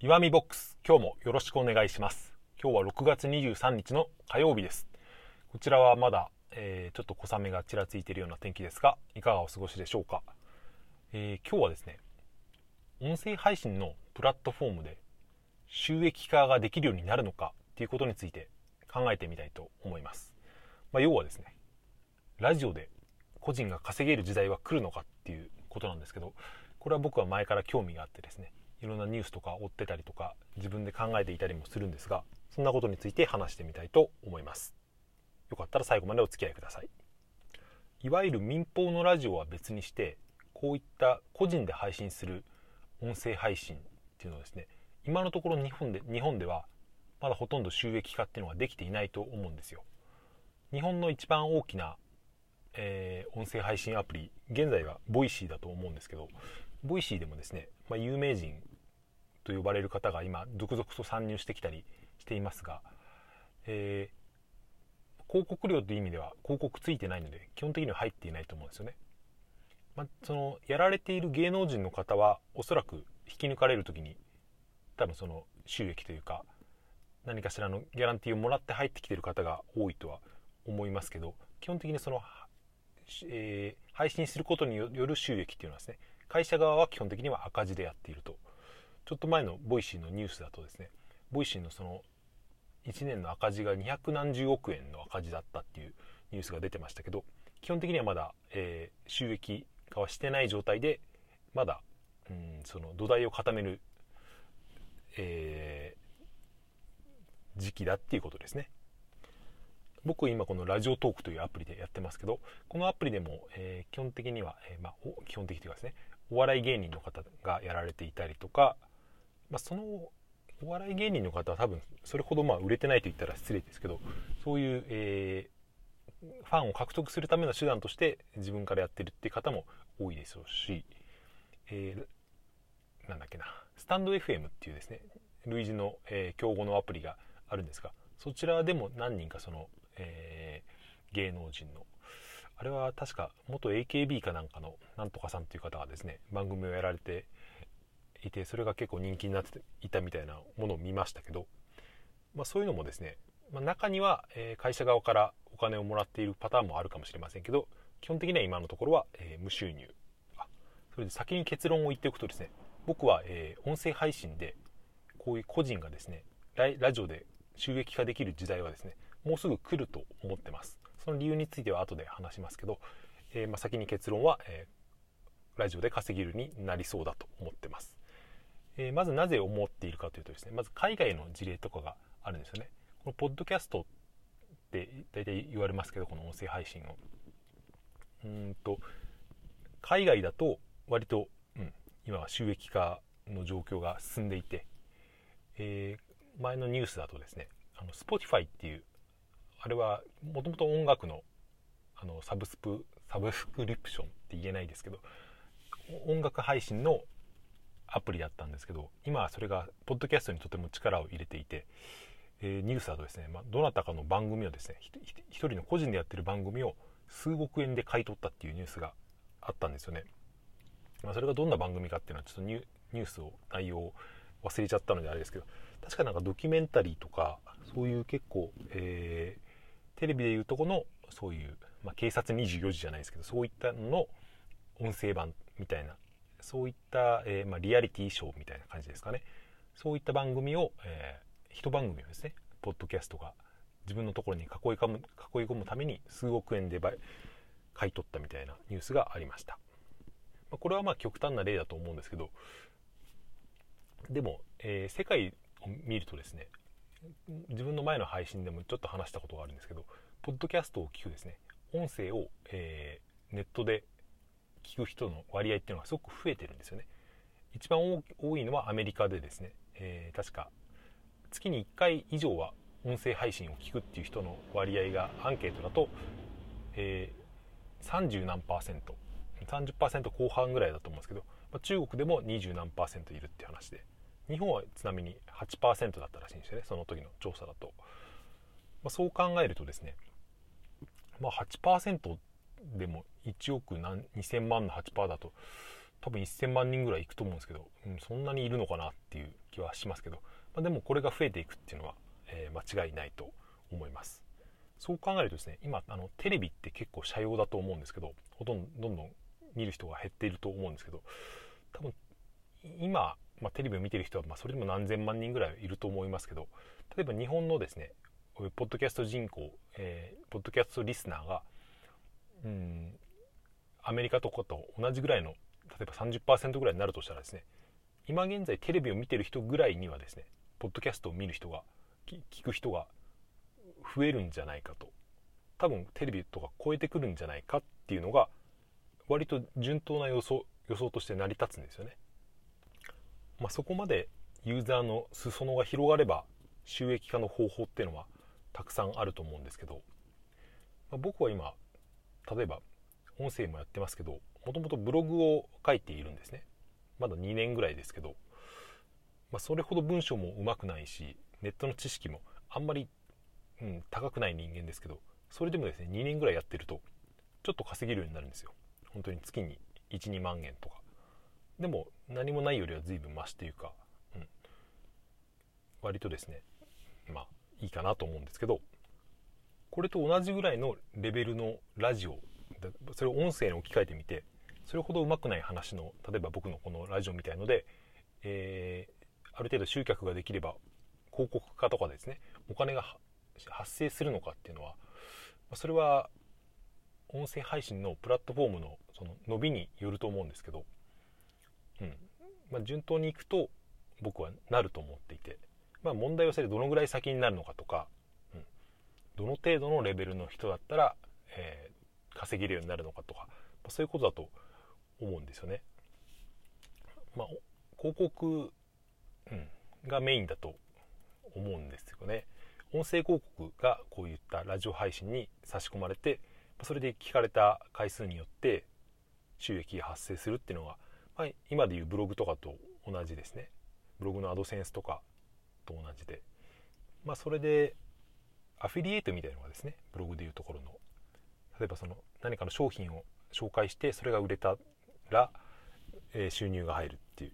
岩見ボックス今日もよろしくお願いします。今日は6月23日の火曜日です。こちらはまだ、えー、ちょっと小雨がちらついているような天気ですがいかがお過ごしでしょうか、えー、今日はですね音声配信のプラットフォームで収益化ができるようになるのかっていうことについて考えてみたいと思います、まあ、要はですねラジオで個人が稼げる時代は来るのかっていうことなんですけどこれは僕は前から興味があってですねいろんなニュースとか追ってたりとか自分で考えていたりもするんですがそんなことについて話してみたいと思います。よかったら最後までお付き合いください。いわゆる民放のラジオは別にしてこういった個人で配信する音声配信っていうのはですね今のところ日本で日本ではまだほとんど収益化っていうのができていないと思うんですよ。日本の一番大きな、えー、音声配信アプリ現在は Voicy だと思うんですけど Voicyでもですね、まあ、有名人と呼ばれる方が今続々と参入してきたりしていますが、えー、広告料という意味では広告ついてないので基本的には入っていないと思うんですよね。まあ、そのやられている芸能人の方はおそらく引き抜かれる時に多分その収益というか何かしらのギャランティーをもらって入ってきてる方が多いとは思いますけど基本的にその、えー、配信することによる収益っていうのはですね会社側は基本的には赤字でやっているとちょっと前の Voicy のニュースだとですね Voicyのその1年の赤字が200何十億円の赤字だったっていうニュースが出てましたけど基本的にはまだ、えー、収益化はしてない状態でまだうんその土台を固める、えー、時期だっていうことですね。僕今このラジオトークというアプリでやってますけどこのアプリでも、えー、基本的には、えー、まあ、基本的というかですねお笑い芸人の方がやられていたりとか、まあ、そのお笑い芸人の方は多分それほどまあ売れてないと言ったら失礼ですけどそういう、えー、ファンを獲得するための手段として自分からやってるって方も多いでしょうし、えー、なんだっけなスタンド FM っていうですね類似の、えー、競合のアプリがあるんですがそちらでも何人かその、えー、芸能人のあれは確か元 AKB かなんかのなんとかさんっていう方がですね番組をやられていてそれが結構人気になっていたみたいなものを見ましたけど、まあ、そういうのもですね、まあ、中には、え会社側からお金をもらっているパターンもあるかもしれませんけど基本的には今のところは、え無収入あそれで先に結論を言っておくとですね僕は、え音声配信でこういう個人がですねラジオで収益化できる時代はですねもうすぐ来ると思ってます。その理由については後で話しますけど、えー、まあ、先に結論は、えー、ラジオで稼げるになりそうだと思ってます、えー、まずなぜ思っているかというとですねまず海外の事例とかがあるんですよね。このポッドキャストって大体言われますけどこの音声配信を。うんと海外だと割と、うん、今は収益化の状況が進んでいて、えー、前のニュースだとですねあの Spotify っていうあれはもともと音楽のあのサブスプサブスクリプションって言えないですけど音楽配信のアプリだったんですけど今はそれがポッドキャストにとても力を入れていて、えー、ニュースだとですね、まあ、どなたかの番組をですね一人の個人でやってる番組を数億円で買い取ったっていうニュースがあったんですよね、まあ、それがどんな番組かっていうのはちょっとニュースを内容を忘れちゃったのであれですけど確かなんかドキュメンタリーとかそういう結構、えーテレビでいうとこのそういう、まあ、警察24時じゃないですけどそういったのの音声版みたいなそういった、えー、まあ、リアリティショーみたいな感じですかね。そういった番組を、えー、一番組をですねポッドキャストが自分のところに囲い込む囲い込むために数億円で買い取ったみたいなニュースがありました、まあ、これはまあ極端な例だと思うんですけどでも、えー、世界を見るとですね自分の前の配信でもちょっと話したことがあるんですけどポッドキャストを聞くですね音声を、えー、ネットで聞く人の割合っていうのがすごく増えてるんですよね。一番多いのはアメリカでですね、えー、確か月に1回以上は音声配信を聞くっていう人の割合がアンケートだと、えー、30何パーセント。30%後半ぐらいだと思うんですけど、まあ、中国でも20何パーセントいるって話で。日本はちなみに8%だったらしいんですよねその時の調査だと、まあ、そう考えるとですね、まあ8%でも1億何2000万の8%だと多分1000万人ぐらいいくと思うんですけど、うん、そんなにいるのかなっていう気はしますけど、まあ、でもこれが増えていくっていうのは、えー、間違いないと思います。そう考えるとですね今あのテレビって結構社用だと思うんですけどほとんどどんどん見る人が減っていると思うんですけど多分今、まあ、テレビを見てる人は、まあ、それでも何千万人ぐらいいると思いますけど例えば日本のですねポッドキャスト人口、えー、ポッドキャストリスナーがうんアメリカとかと同じぐらいの例えば30%ぐらいになるとしたらですね今現在テレビを見てる人ぐらいにはですねポッドキャストを見る人が聞く人が増えるんじゃないかと多分テレビとか超えてくるんじゃないかっていうのが割と順当な予想予想として成り立つんですよね。まあ、そこまでユーザーの裾野が広がれば収益化の方法っていうのはたくさんあると思うんですけど、まあ、僕は今例えば音声もやってますけどもともとブログを書いているんですね。まだ2年ぐらいですけど、まあ、それほど文章もうまくないしネットの知識もあんまり、うん、高くない人間ですけどそれでもですね2年ぐらいやってるとちょっと稼げるようになるんですよ。本当に月に12万円とか。でも何もないよりは随分マシというか、うん、割とですねまあいいかなと思うんですけどこれと同じぐらいのレベルのラジオ。それを音声に置き換えてみてそれほどうまくない話の例えば僕のこのラジオみたいので、えー、ある程度集客ができれば広告化とかですねお金が発生するのかっていうのはそれは音声配信のプラットフォームのその伸びによると思うんですけど、うん。まあ、順当にいくと僕はなると思っていて、まあ、問題はそれどのぐらい先になるのかとか、どの程度のレベルの人だったら、えー、稼げるようになるのかとか、まあ、そういうことだと思うんですよね。まあ、広告、うん、がメインだと思うんですよね。音声広告がこういったラジオ配信に差し込まれてそれで聞かれた回数によって収益が発生するっていうのが、まあ、今でいうブログとかと同じですねブログのアドセンスとかと同じで、まあ、それでアフィリエイトみたいなのがですねブログでいうところの例えばその何かの商品を紹介してそれが売れたら、え、収入が入るっていう、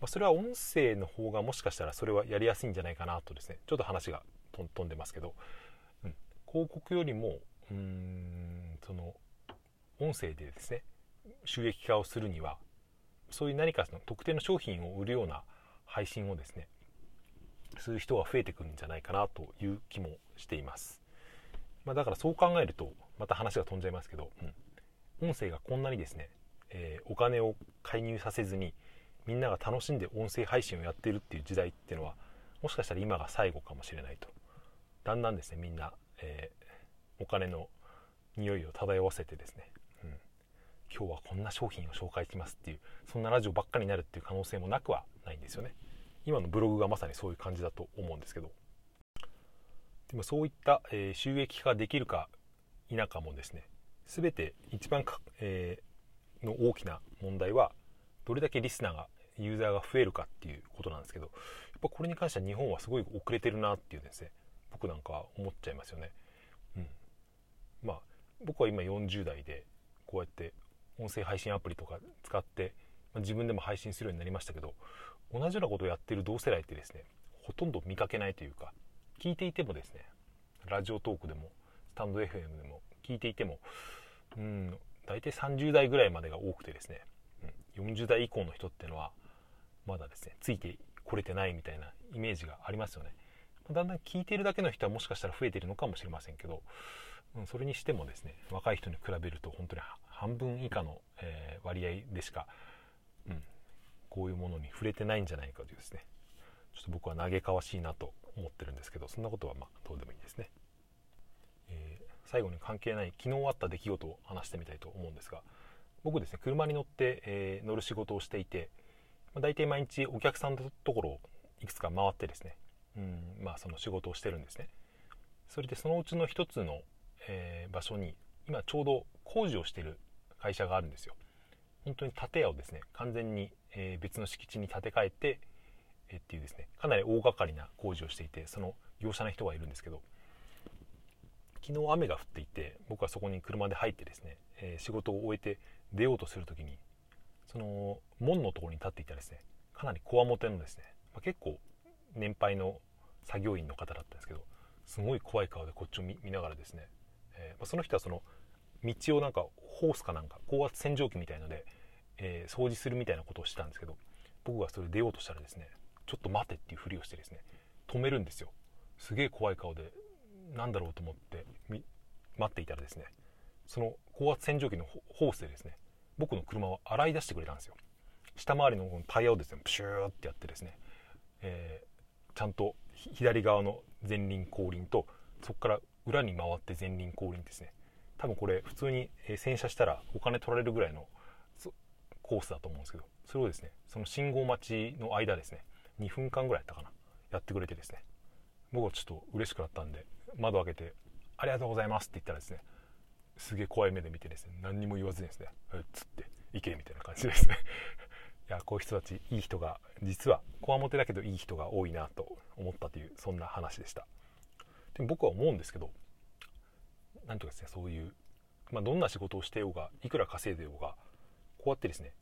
まあ、それは音声の方がもしかしたらそれはやりやすいんじゃないかなとですねちょっと話が飛んでますけど、うん、広告よりもうんその音声でですね収益化をするにはそういう何かその特定の商品を売るような配信をですねする人が増えてくるんじゃないかなという気もしています、まあ、だからそう考えるとまた話が飛んじゃいますけど、うん、音声がこんなにですね、えー、お金を介入させずにみんなが楽しんで音声配信をやってるっていう時代っていうのはもしかしたら今が最後かもしれないと。だんだんですねみんな、えー、お金の匂いを漂わせてですねうん。今日はこんな商品を紹介しますっていうそんなラジオばっかりになるっていう可能性もなくはないんですよね。今のブログがまさにそういう感じだと思うんですけど。でもそういった、え、収益化できるか否かもですね。全て一番か、えー、の大きな問題はどれだけリスナーがユーザーが増えるかっていうことなんですけどやっぱこれに関しては日本はすごい遅れてるなっていうですね僕なんかは思っちゃいますよね。うん、まあ僕は今40代でこうやって音声配信アプリとか使って、ま自分でも配信するようになりましたけど同じようなことをやってる同世代ってですねほとんど見かけないというか聞いていてもですねラジオトークでもスタンド FM でも聞いていてもうん大体30代ぐらいまでが多くてですね、うん、40代以降の人っていうのはまだですねついてこれてないみたいなイメージがありますよね。だんだん聞いてるだけの人はもしかしたら増えてるのかもしれませんけど、うん、それにしてもですね若い人に比べると本当に半分以下の、えー、割合でしか、うん、こういうものに触れてないんじゃないかというですね。ちょっと僕は嘆かわしいなと思ってるんですけどそんなことはまあどうでもいいですね、えー、最後に関係ない昨日あった出来事を話してみたいと思うんですが僕ですね車に乗って、えー、乗る仕事をしていて、まあ、大体毎日お客さんのところをいくつか回ってですね、うんまあ、その仕事をしてるんですね。それでそのうちの一つの、えー、場所に今ちょうど工事をしている会社があるんですよ。本当に建屋をですね完全に、え、別の敷地に建て替えて、え、っていうですねかなり大掛かりな工事をしていてその業者の人がいるんですけど昨日雨が降っていて僕はそこに車で入ってですね、えー、仕事を終えて出ようとする時にその門のところに立っていたですねかなりこわもてのですねまあ、結構年配の作業員の方だったんですけどすごい怖い顔でこっちを見ながらですね、えー、まあ、その人はその道をなんかホースかなんか高圧洗浄機みたいので、えー、掃除するみたいなことをしてたんですけど僕がそれ出ようとしたらですねちょっと待てっていうふりをしてですね止めるんですよ。すげえ怖い顔でなんだろうと思って待っていたらですねその高圧洗浄機のホースでですね僕の車を洗い出してくれたんですよ。下回りのタイヤをですねプシューってやってですね、えー、ちゃんと左側の前輪後輪とそこから裏に回って前輪後輪ですね多分これ普通に洗車したらお金取られるぐらいのコースだと思うんですけどそれをですねその信号待ちの間ですね2分間ぐらいやったかなやってくれてですね。僕はちょっと嬉しくなったんで窓開けて「ありがとうございます」って言ったらですねすげえ怖い目で見てですね何にも言わずにですね「うっつって行け」みたいな感じですね。いやこういう人たちいい人が実はこわもてだけどいい人が多いなと思ったというそんな話でした。でも僕は思うんですけど何ていうかですねそういう、まあ、どんな仕事をしてようがいくら稼いでようがこうやってですね、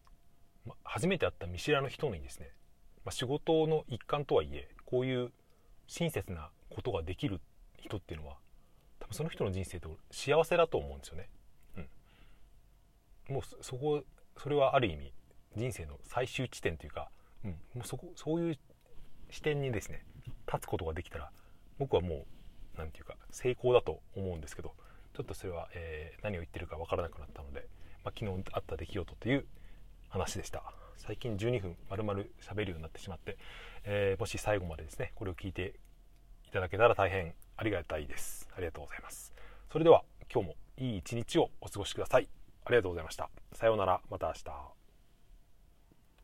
まあ、初めて会った見知らぬ人にですね、まあ、仕事の一環とはいえこういう親切なことができる人っていうのは多分その人の人生と幸せだと思うんですよね。うん、もうそこそれはある意味人生の最終地点というか、うん、もうそこそういう視点にですね立つことができたら僕はもう何て言うか成功だと思うんですけどちょっとそれは、えー、何を言ってるか分からなくなったので、まあ、昨日あった出来事という話でした。最近12分丸々喋るようになってしまって、えー、もし最後までですねこれを聞いていただけたら大変ありがたいです。ありがとうございます。それでは今日もいい一日をお過ごしください。ありがとうございました。さようなら。また明日。